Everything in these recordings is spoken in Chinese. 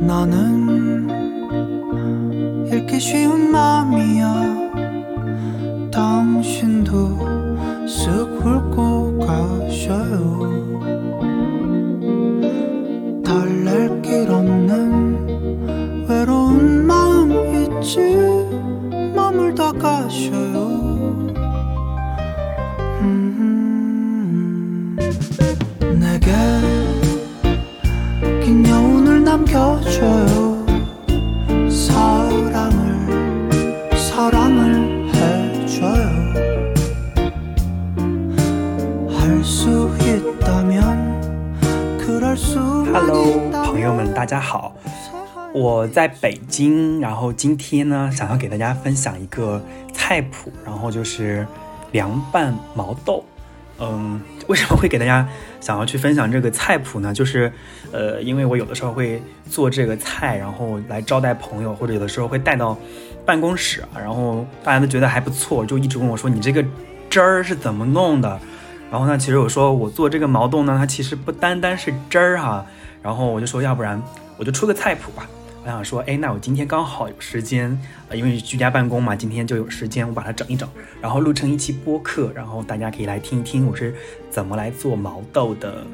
나는 읽기 쉬운 마음이야. 당신도 쓱 훑고 가셔요. 달랠 길 없는 외로운 마음 있지. 머물다 가셔요 내게 긴 여운을 남겨줘요 사랑을 사랑을 해줘요 할 수 있다면 그럴 수만 Hello， 있다면 朋友们，大家好，我在北京，然后今天呢，想要给大家分享一个菜谱，然后就是凉拌毛豆。 嗯，为什么会给大家想要去分享这个菜谱呢？就是，呃，因为我有的时候会做这个菜，然后来招待朋友，或者有的时候会带到办公室，然后大家都觉得还不错，就一直问我说你这个汁儿是怎么弄的？然后呢，其实我说我做这个毛豆呢，它其实不单单是汁儿哈，然后我就说要不然我就出个菜谱吧。我想说，哎，那我今天刚好有时间，呃，因为居家办公嘛，今天就有时间，我把它整一整，然后录成一期播客，然后大家可以来听一听我是怎么来做毛豆的。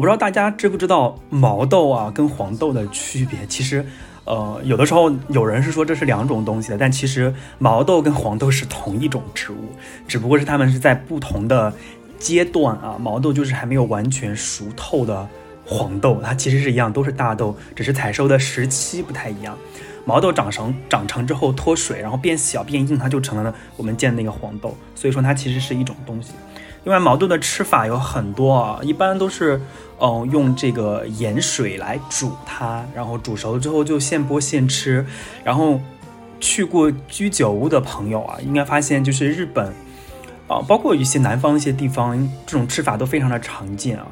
我不知道大家知不知道毛豆啊跟黄豆的区别。其实，呃，有的时候有人是说这是两种东西的，但其实毛豆跟黄豆是同一种植物，只不过是它们是在不同的阶段啊。毛豆就是还没有完全熟透的黄豆，它其实是一样，都是大豆，只是采收的时期不太一样。毛豆长成长成之后脱水，然后变小变硬，它就成了我们见的那个黄豆。所以说它其实是一种东西。另外，毛豆的吃法有很多啊，一般都是，嗯、用这个盐水来煮它，然后煮熟了之后就现剥现吃。然后，去过居酒屋的朋友啊，应该发现就是日本，啊、包括一些南方一些地方，这种吃法都非常的常见啊。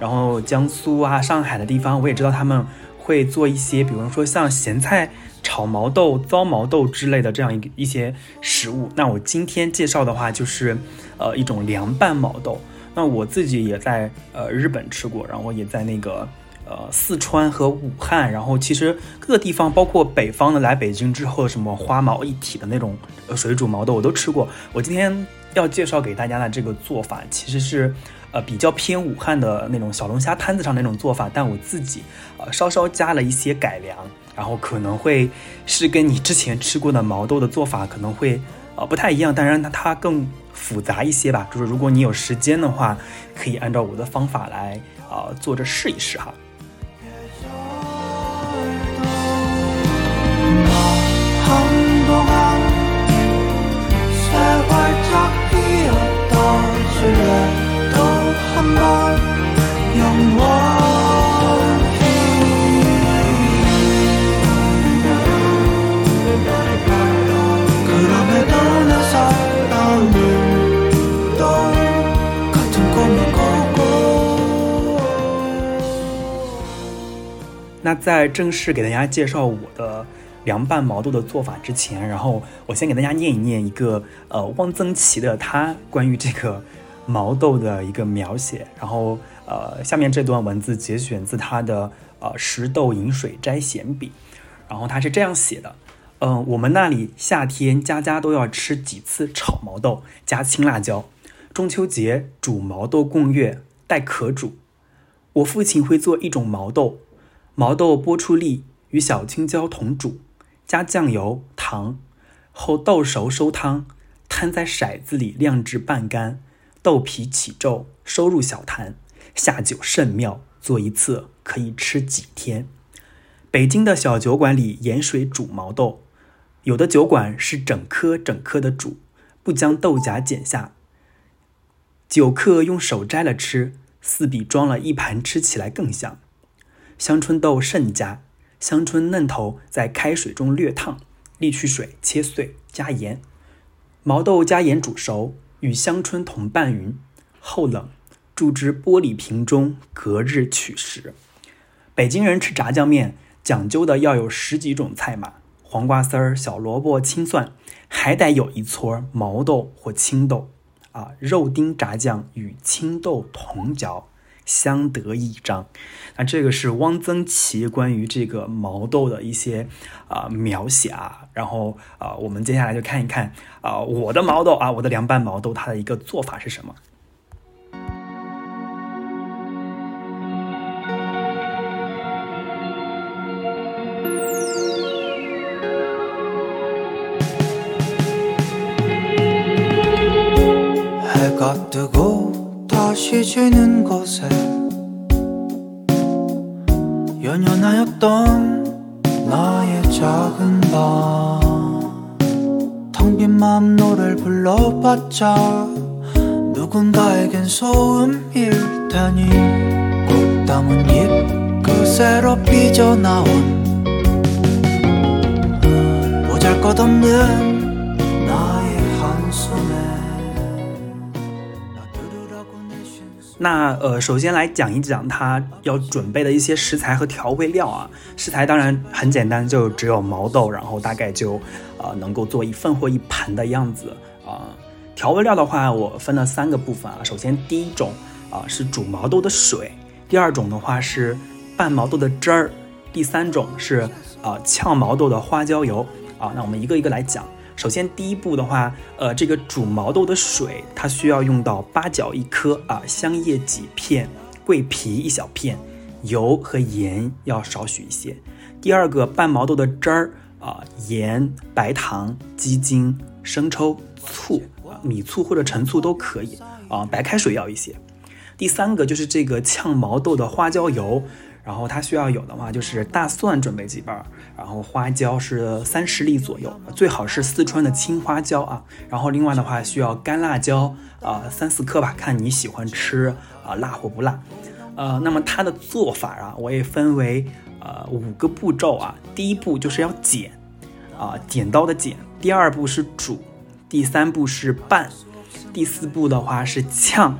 然后江苏啊、上海的地方，我也知道他们会做一些，比如说像咸菜炒毛豆、糟毛豆之类的这样一一些食物。那我今天介绍的话，就是呃一种凉拌毛豆。那我自己也在呃日本吃过，然后也在那个呃四川和武汉，然后其实各个地方，包括北方的来北京之后，什么花毛一体的那种水煮毛豆我都吃过。我今天要介绍给大家的这个做法，其实是。呃，比较偏武汉的那种小龙虾摊子上那种做法，但我自己呃稍稍加了一些改良，然后可能会是跟你之前吃过的毛豆的做法可能会呃不太一样，当然它它更复杂一些吧。就是如果你有时间的话，可以按照我的方法来啊、呃、做着试一试哈。한동 那在正式给大家介绍我的凉拌毛豆的做法之前，然后我先给大家念一念一个呃汪曾祺的他关于这个毛豆的一个描写，然后呃下面这段文字节选自他的呃《食豆饮水摘咸笔》，然后他是这样写的。嗯，我们那里夏天家家都要吃几次炒毛豆，加青辣椒。中秋节煮毛豆贡月，带壳煮。我父亲会做一种毛豆，毛豆剥出粒，与小青椒同煮，加酱油、糖，后豆熟收汤，摊在骰子里晾至半干，豆皮起皱，收入小坛，下酒甚妙，做一次可以吃几天。北京的小酒馆里盐水煮毛豆，有的酒馆是整颗整颗的煮，不将豆荚剪下。酒客用手摘了吃，似比装了一盘吃起来更香。香椿豆甚佳。香椿嫩头在开水中略烫，沥去水，切碎，加盐。毛豆加盐煮熟，与香椿同拌匀，后冷，注之玻璃瓶中，隔日取食。北京人吃炸酱面，讲究的要有十几种菜码：黄瓜丝儿、小萝卜、青蒜，还得有一撮毛豆或青豆。啊，肉丁炸酱与青豆同嚼。相得益彰，那这个是汪曾祺关于这个毛豆的一些啊描写啊，然后啊，我们接下来就看一看啊，我的毛豆啊，我的凉拌毛豆它的一个做法是什么。 시 지는 곳에 연연하였던 나의 작은 방텅 빈 마음 노래를 불러봤자 누군가에겐 소음일 테니 꼭 담은 입 그새로 삐져나온 보잘것없는 那呃，首先来讲一讲它要准备的一些食材和调味料啊。食材当然很简单，就只有毛豆，然后大概就呃能够做一份或一盘的样子啊。调味料的话，我分了三个部分啊。首先第一种啊是煮毛豆的水，第二种的话是拌毛豆的汁儿，第三种是啊呛毛豆的花椒油啊。那我们一个一个来讲。首先，第一步的话，呃，这个煮毛豆的水，它需要用到八角一颗啊，香叶几片，桂皮一小片，油和盐要少许一些。第二个，拌毛豆的汁儿啊，盐、白糖、鸡精、生抽、醋啊，米醋或者陈醋都可以啊，白开水要一些。第三个就是这个炝毛豆的花椒油。然后它需要有的话就是大蒜准备几瓣，然后花椒是三十粒左右，最好是四川的青花椒啊。然后另外的话需要干辣椒啊三四颗吧，看你喜欢吃啊辣或不辣。呃，那么它的做法啊，我也分为呃五个步骤啊。第一步就是要剪啊，剪刀的剪。第二步是煮，第三步是拌，第四步的话是炝，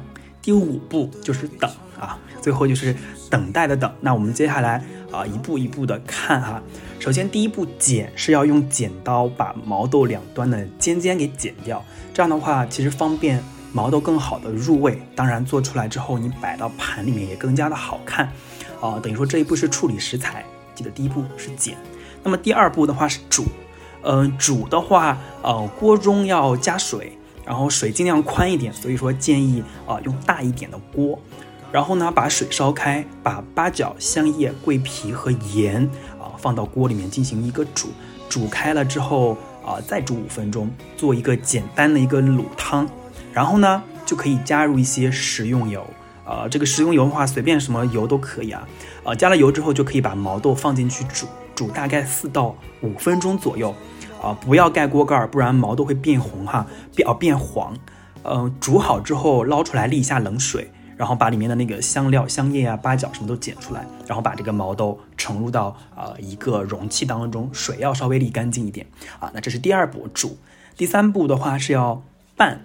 第五步就是等啊，最后就是。等待的等，那我们接下来啊一步一步的看哈。首先第一步剪是要用剪刀把毛豆两端的尖尖给剪掉，这样的话其实方便毛豆更好的入味。当然做出来之后你摆到盘里面也更加的好看啊。等于说这一步是处理食材，记得第一步是剪。那么第二步的话是煮，嗯煮的话呃锅中要加水，然后水尽量宽一点，所以说建议啊用大一点的锅。然后呢，把水烧开，把八角、香叶、桂皮和盐啊放到锅里面进行一个煮，煮开了之后啊，再煮五分钟，做一个简单的一个卤汤。然后呢，就可以加入一些食用油，啊，这个食用油的话，随便什么油都可以啊。呃，加了油之后，就可以把毛豆放进去煮，煮大概四到五分钟左右，啊，不要盖锅盖，不然毛豆会变红哈，变哦变黄。嗯，煮好之后捞出来沥一下冷水。然后把里面的那个香料、香叶啊、八角什么都剪出来，然后把这个毛豆盛入到呃一个容器当中，水要稍微沥干净一点啊。那这是第二步煮，第三步的话是要拌，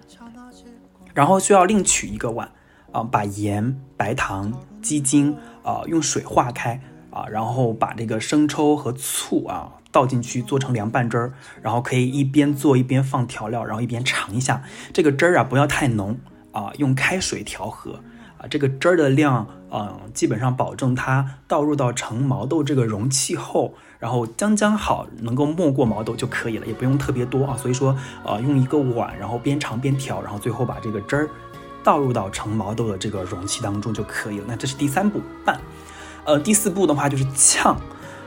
然后需要另取一个碗啊，把盐、白糖、鸡精啊用水化开啊，然后把这个生抽和醋啊倒进去做成凉拌汁儿，然后可以一边做一边放调料，然后一边尝一下这个汁儿啊，不要太浓啊，用开水调和。啊，这个汁儿的量，嗯，基本上保证它倒入到盛毛豆这个容器后，然后将将好，能够没过毛豆就可以了，也不用特别多啊。所以说，呃，用一个碗，然后边尝边调，然后最后把这个汁儿倒入到盛毛豆的这个容器当中就可以了。那这是第三步拌，呃，第四步的话就是炝。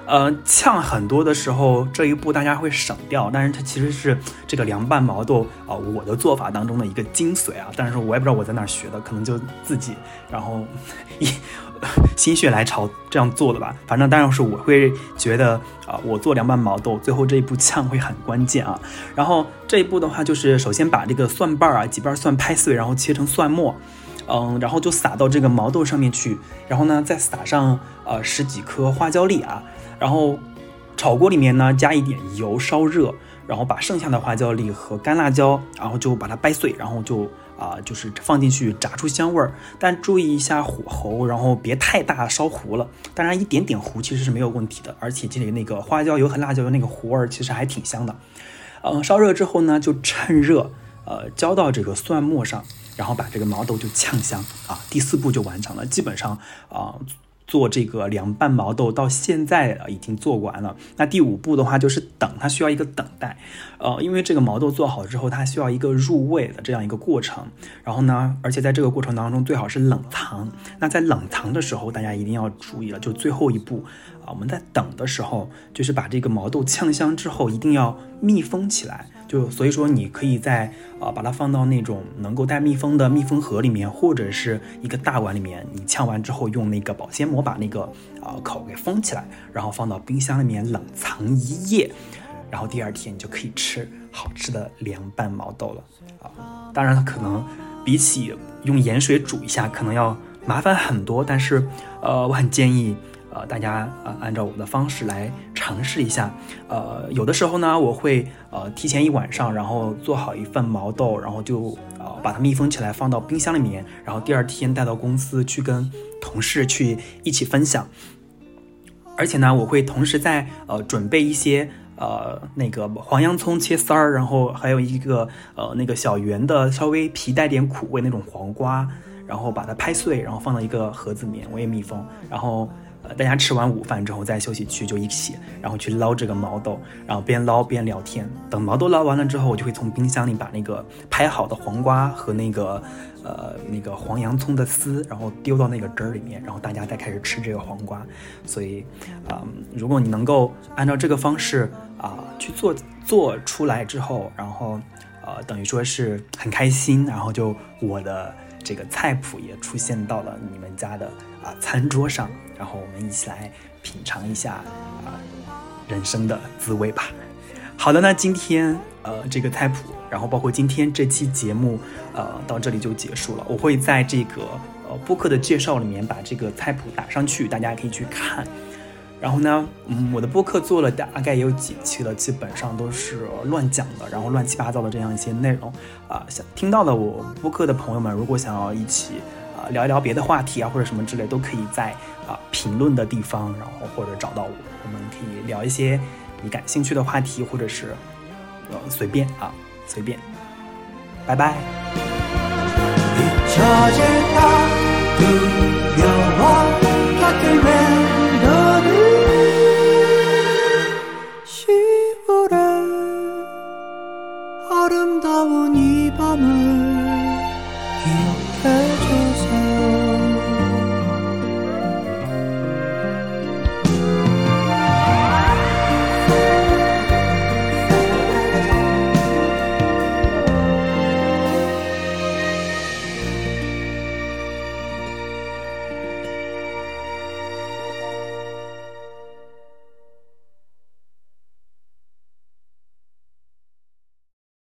呃，炝很多的时候这一步大家会省掉，但是它其实是这个凉拌毛豆啊，我的做法当中的一个精髓啊。但是我也不知道我在哪学的，可能就自己然后一 心血来潮这样做的吧。反正当然是我会觉得啊，我做凉拌毛豆最后这一步炝会很关键啊。然后这一步的话，就是首先把这个蒜瓣啊几瓣蒜拍碎，然后切成蒜末。嗯，然后就撒到这个毛豆上面去，然后呢再撒上呃十几颗花椒粒啊，然后炒锅里面呢加一点油烧热，然后把剩下的花椒粒和干辣椒，然后就把它掰碎，然后就。啊，就是放进去炸出香味儿，但注意一下火候，然后别太大烧糊了。当然，一点点糊其实是没有问题的，而且这里那个花椒油和辣椒油那个糊味儿其实还挺香的。嗯，烧热之后呢，就趁热，呃，浇到这个蒜末上，然后把这个毛豆就呛香啊。第四步就完成了，基本上啊。做这个凉拌毛豆到现在已经做完了。那第五步的话就是等，它需要一个等待，呃，因为这个毛豆做好之后，它需要一个入味的这样一个过程。然后呢，而且在这个过程当中最好是冷藏。那在冷藏的时候，大家一定要注意了，就最后一步啊，我们在等的时候，就是把这个毛豆呛香之后，一定要密封起来。就所以说，你可以在啊把它放到那种能够带密封的密封盒里面，或者是一个大碗里面。你呛完之后，用那个保鲜膜把那个啊口给封起来，然后放到冰箱里面冷藏一夜，然后第二天你就可以吃好吃的凉拌毛豆了啊！当然，可能比起用盐水煮一下，可能要麻烦很多，但是呃，我很建议。呃，大家呃按照我们的方式来尝试一下。呃，有的时候呢，我会呃提前一晚上，然后做好一份毛豆，然后就呃把它密封起来，放到冰箱里面，然后第二天带到公司去跟同事去一起分享。而且呢，我会同时在呃准备一些呃那个黄洋葱切丝儿，然后还有一个呃那个小圆的稍微皮带点苦味那种黄瓜，然后把它拍碎，然后放到一个盒子里面，我也密封，然后。大家吃完午饭之后，在休息区就一起，然后去捞这个毛豆，然后边捞边聊天。等毛豆捞完了之后，我就会从冰箱里把那个拍好的黄瓜和那个呃那个黄洋葱的丝，然后丢到那个汁儿里面，然后大家再开始吃这个黄瓜。所以，啊，如果你能够按照这个方式啊去做做出来之后，然后呃等于说是很开心，然后就我的这个菜谱也出现到了你们家的啊餐桌上。然后我们一起来品尝一下啊人生的滋味吧。好的，那今天呃这个菜谱，然后包括今天这期节目呃到这里就结束了。我会在这个呃播客的介绍里面把这个菜谱打上去，大家可以去看。然后呢，嗯，我的播客做了大概也有几期了，基本上都是乱讲的，然后乱七八糟的这样一些内容啊。想听到的我播客的朋友们，如果想要一起。聊一聊别的话题啊，或者什么之类，都可以在啊评论的地方，然后或者找到我，我们可以聊一些你感兴趣的话题，或者是呃随便啊随便，拜拜。